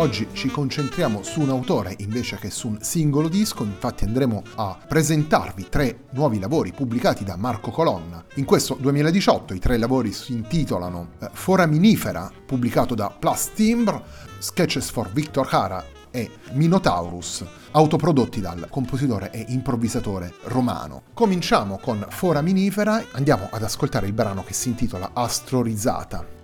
Oggi ci concentriamo su un autore invece che su un singolo disco, infatti andremo a presentarvi tre nuovi lavori pubblicati da Marco Colonna. In questo 2018 i tre lavori si intitolano eh, Foraminifera, pubblicato da Plus Timbre, Sketches for Victor Hara e Minotaurus, autoprodotti dal compositore e improvvisatore romano. Cominciamo con Foraminifera, andiamo ad ascoltare il brano che si intitola Astrorizzata.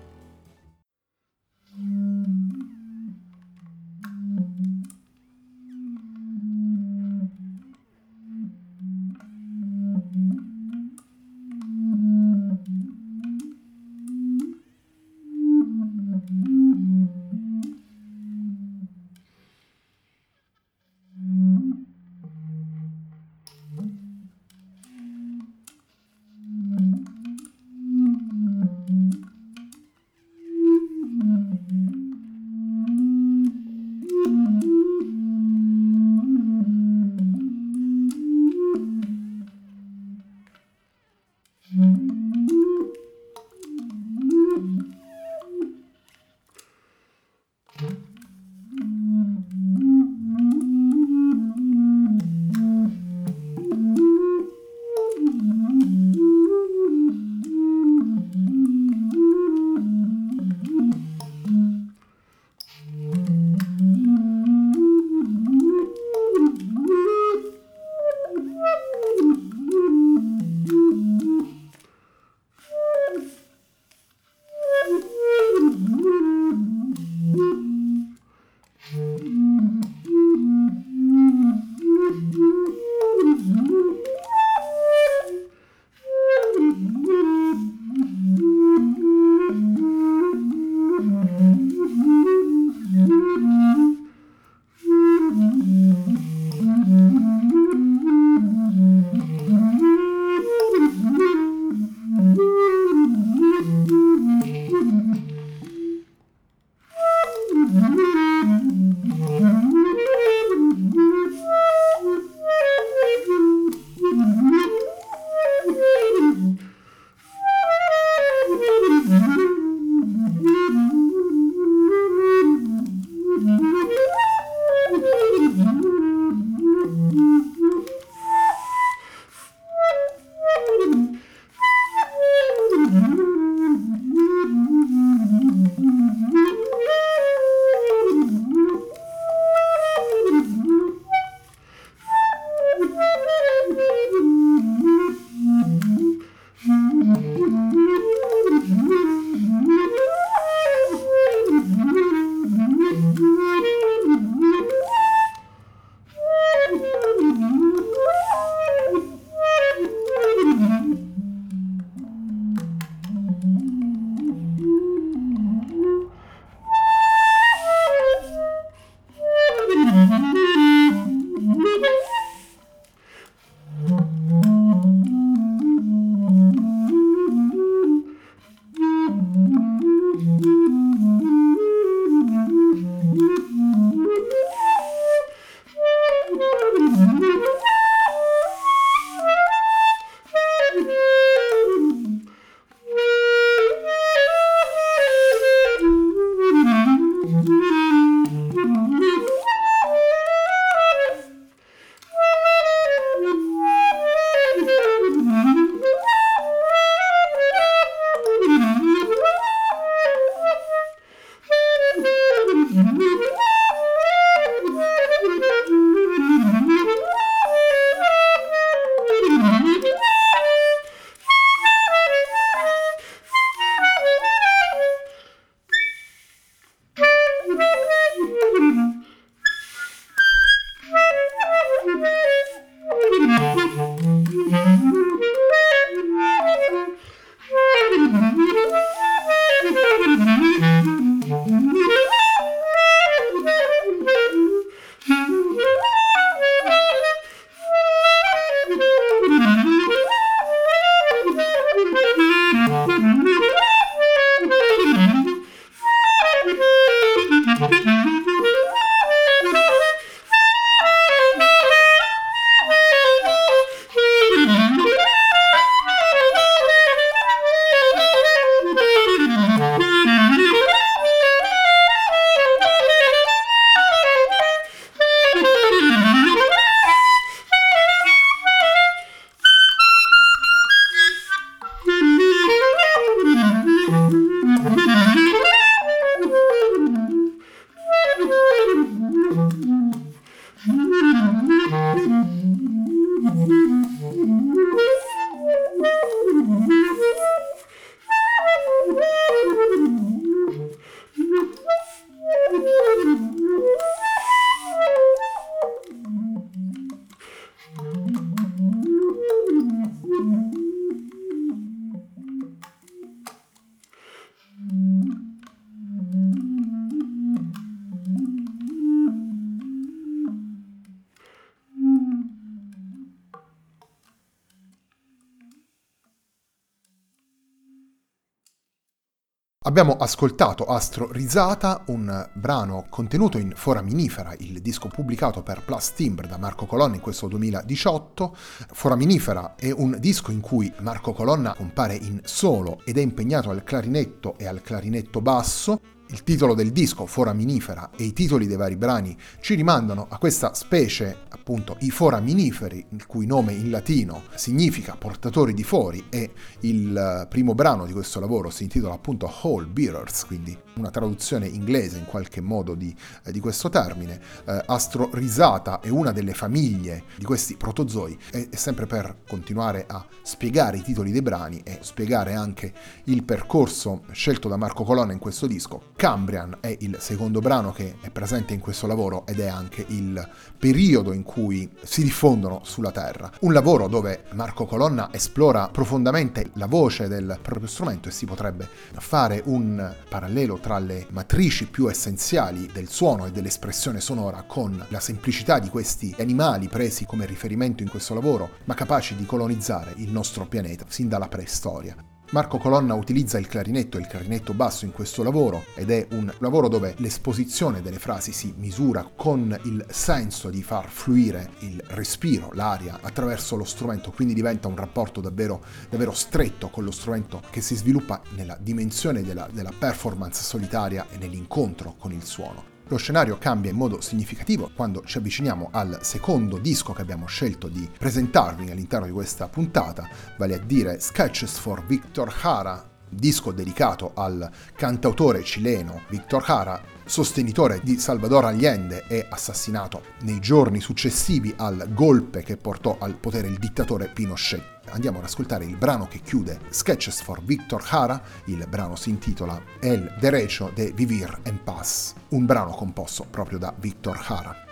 Abbiamo ascoltato Astro Risata, un brano contenuto in Foraminifera, il disco pubblicato per Plus Timbre da Marco Colonna in questo 2018. Foraminifera è un disco in cui Marco Colonna compare in solo ed è impegnato al clarinetto e al clarinetto basso il titolo del disco, Foraminifera, e i titoli dei vari brani ci rimandano a questa specie, appunto, i foraminiferi, il cui nome in latino significa portatori di fori, e il eh, primo brano di questo lavoro si intitola appunto Hall Bearers, quindi una traduzione inglese in qualche modo di, eh, di questo termine. Eh, Astro Risata è una delle famiglie di questi protozoi, e, e sempre per continuare a spiegare i titoli dei brani e spiegare anche il percorso scelto da Marco Colonna in questo disco Cambrian è il secondo brano che è presente in questo lavoro ed è anche il periodo in cui si diffondono sulla Terra. Un lavoro dove Marco Colonna esplora profondamente la voce del proprio strumento e si potrebbe fare un parallelo tra le matrici più essenziali del suono e dell'espressione sonora con la semplicità di questi animali presi come riferimento in questo lavoro, ma capaci di colonizzare il nostro pianeta sin dalla preistoria. Marco Colonna utilizza il clarinetto e il clarinetto basso in questo lavoro ed è un lavoro dove l'esposizione delle frasi si misura con il senso di far fluire il respiro, l'aria attraverso lo strumento, quindi diventa un rapporto davvero, davvero stretto con lo strumento che si sviluppa nella dimensione della, della performance solitaria e nell'incontro con il suono. Lo scenario cambia in modo significativo quando ci avviciniamo al secondo disco che abbiamo scelto di presentarvi all'interno di questa puntata, vale a dire Sketches for Victor Hara, disco dedicato al cantautore cileno Victor Hara, sostenitore di Salvador Allende e assassinato nei giorni successivi al golpe che portò al potere il dittatore Pinochet andiamo ad ascoltare il brano che chiude Sketches for Victor Hara, il brano si intitola El Derecho de Vivir en Paz, un brano composto proprio da Victor Hara.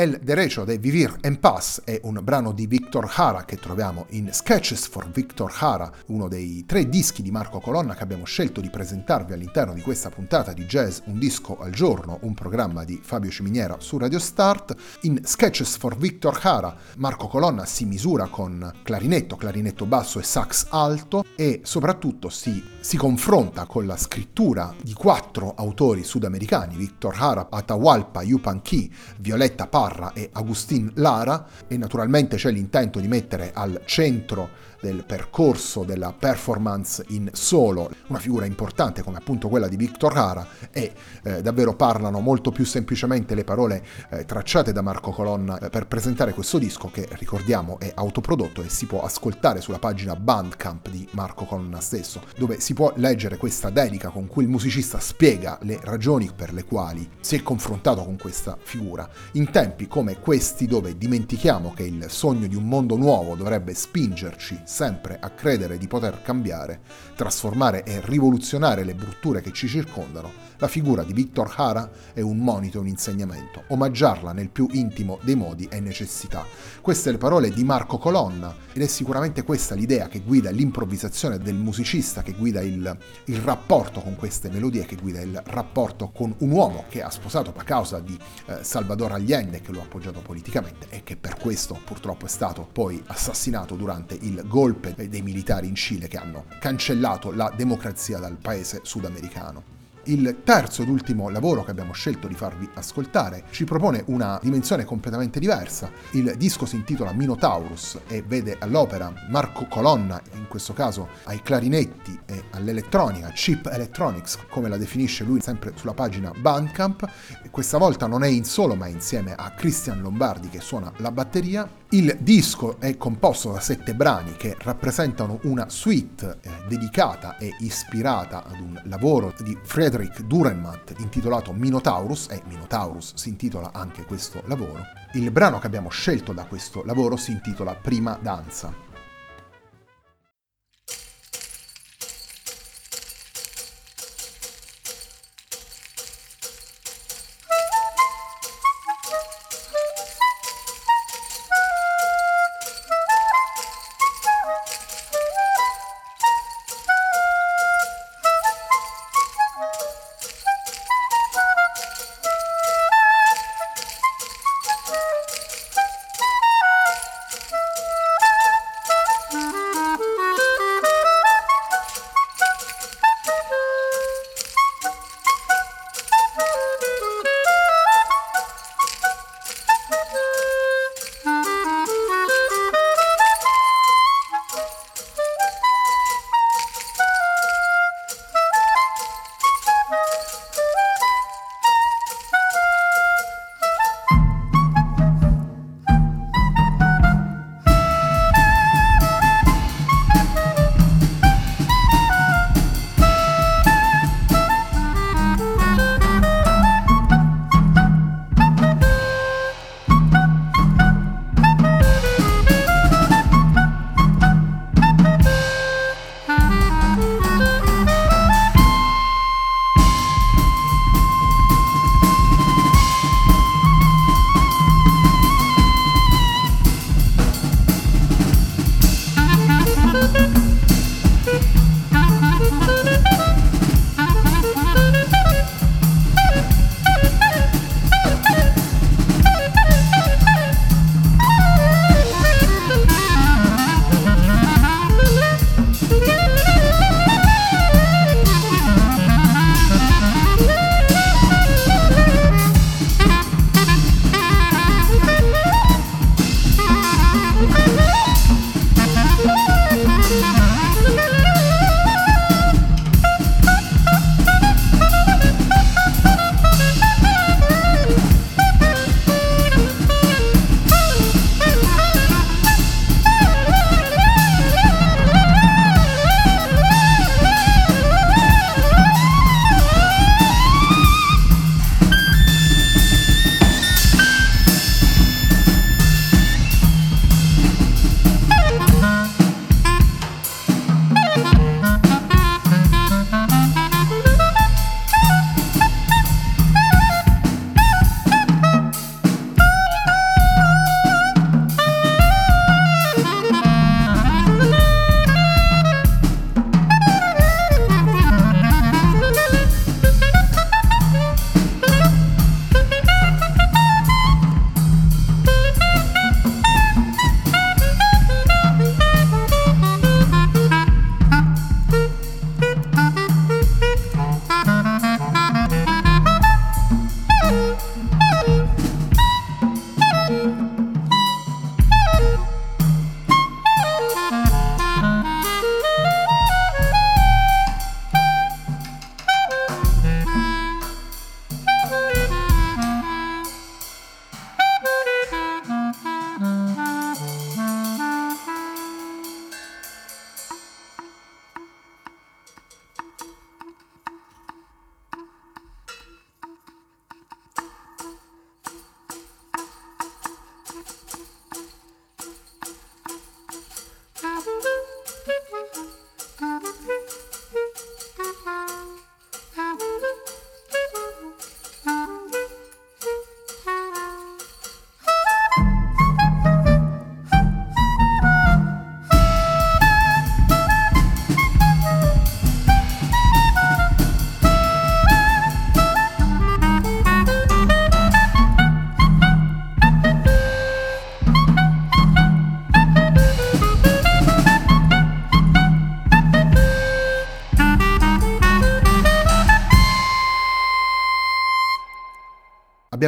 El Derecho de Vivir en Paz è un brano di Victor Hara che troviamo in Sketches for Victor Hara, uno dei tre dischi di Marco Colonna che abbiamo scelto di presentarvi all'interno di questa puntata di Jazz Un disco al giorno, un programma di Fabio Ciminiera su Radio Start. In Sketches for Victor Hara Marco Colonna si misura con clarinetto, clarinetto basso e sax alto e soprattutto si, si confronta con la scrittura di quattro autori sudamericani, Victor Hara, Atahualpa, Yupan Ki, Violetta Parra, Parra e Agustin Lara e naturalmente c'è l'intento di mettere al centro del percorso della performance in solo, una figura importante come appunto quella di Victor Hara e eh, davvero parlano molto più semplicemente le parole eh, tracciate da Marco Colonna eh, per presentare questo disco che ricordiamo è autoprodotto e si può ascoltare sulla pagina Bandcamp di Marco Colonna stesso, dove si può leggere questa dedica con cui il musicista spiega le ragioni per le quali si è confrontato con questa figura. In tempi come questi dove dimentichiamo che il sogno di un mondo nuovo dovrebbe spingerci sempre a credere di poter cambiare, trasformare e rivoluzionare le brutture che ci circondano, la figura di Victor Hara è un monito e un insegnamento. Omaggiarla nel più intimo dei modi è necessità. Queste le parole di Marco Colonna ed è sicuramente questa l'idea che guida l'improvvisazione del musicista, che guida il, il rapporto con queste melodie, che guida il rapporto con un uomo che ha sposato a causa di eh, Salvador Allende, che lo ha appoggiato politicamente e che per questo purtroppo è stato poi assassinato durante il golpe dei militari in Cile che hanno cancellato la democrazia dal paese sudamericano. Il terzo ed ultimo lavoro che abbiamo scelto di farvi ascoltare ci propone una dimensione completamente diversa. Il disco si intitola Minotaurus e vede all'opera Marco Colonna, in questo caso ai clarinetti e all'elettronica, Chip Electronics, come la definisce lui sempre sulla pagina Bandcamp. Questa volta non è in solo ma insieme a Christian Lombardi che suona la batteria il disco è composto da sette brani che rappresentano una suite eh, dedicata e ispirata ad un lavoro di Friedrich Dürrenmatt intitolato Minotaurus e Minotaurus si intitola anche questo lavoro. Il brano che abbiamo scelto da questo lavoro si intitola Prima danza.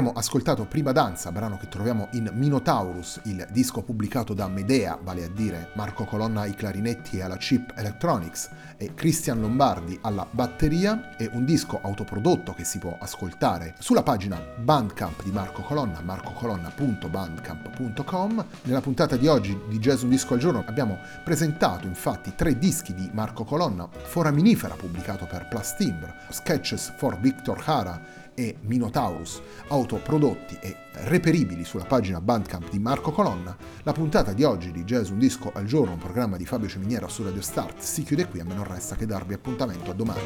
Abbiamo ascoltato Prima Danza, brano che troviamo in Minotaurus, il disco pubblicato da Medea, vale a dire Marco Colonna ai clarinetti e alla chip electronics e Christian Lombardi alla batteria, e un disco autoprodotto che si può ascoltare sulla pagina Bandcamp di Marco Colonna, marcocolonna.bandcamp.com. Nella puntata di oggi di Jazz Un Disco al Giorno abbiamo presentato infatti tre dischi di Marco Colonna, Foraminifera pubblicato per Plastimbre, Sketches for Victor Hara e Minotaurus, autoprodotti e reperibili sulla pagina Bandcamp di Marco Colonna, la puntata di oggi di Jazz Un Disco al Giorno, un programma di Fabio Ciminiera su Radio Start, si chiude qui a me non resta che darvi appuntamento a domani.